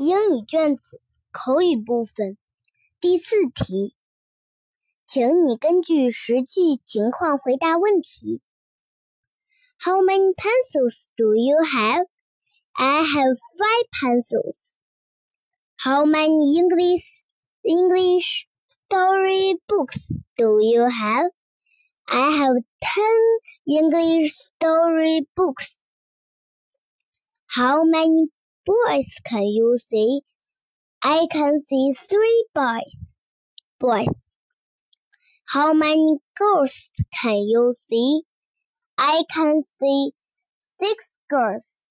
英语卷子口语部分第四题，请你根据实际情况回答问题。How many pencils do you have? I have five pencils. How many English English story books do you have? I have ten English story books. How many boys can you see? I can see three boys. Boys. How many girls can you see? I can see six girls.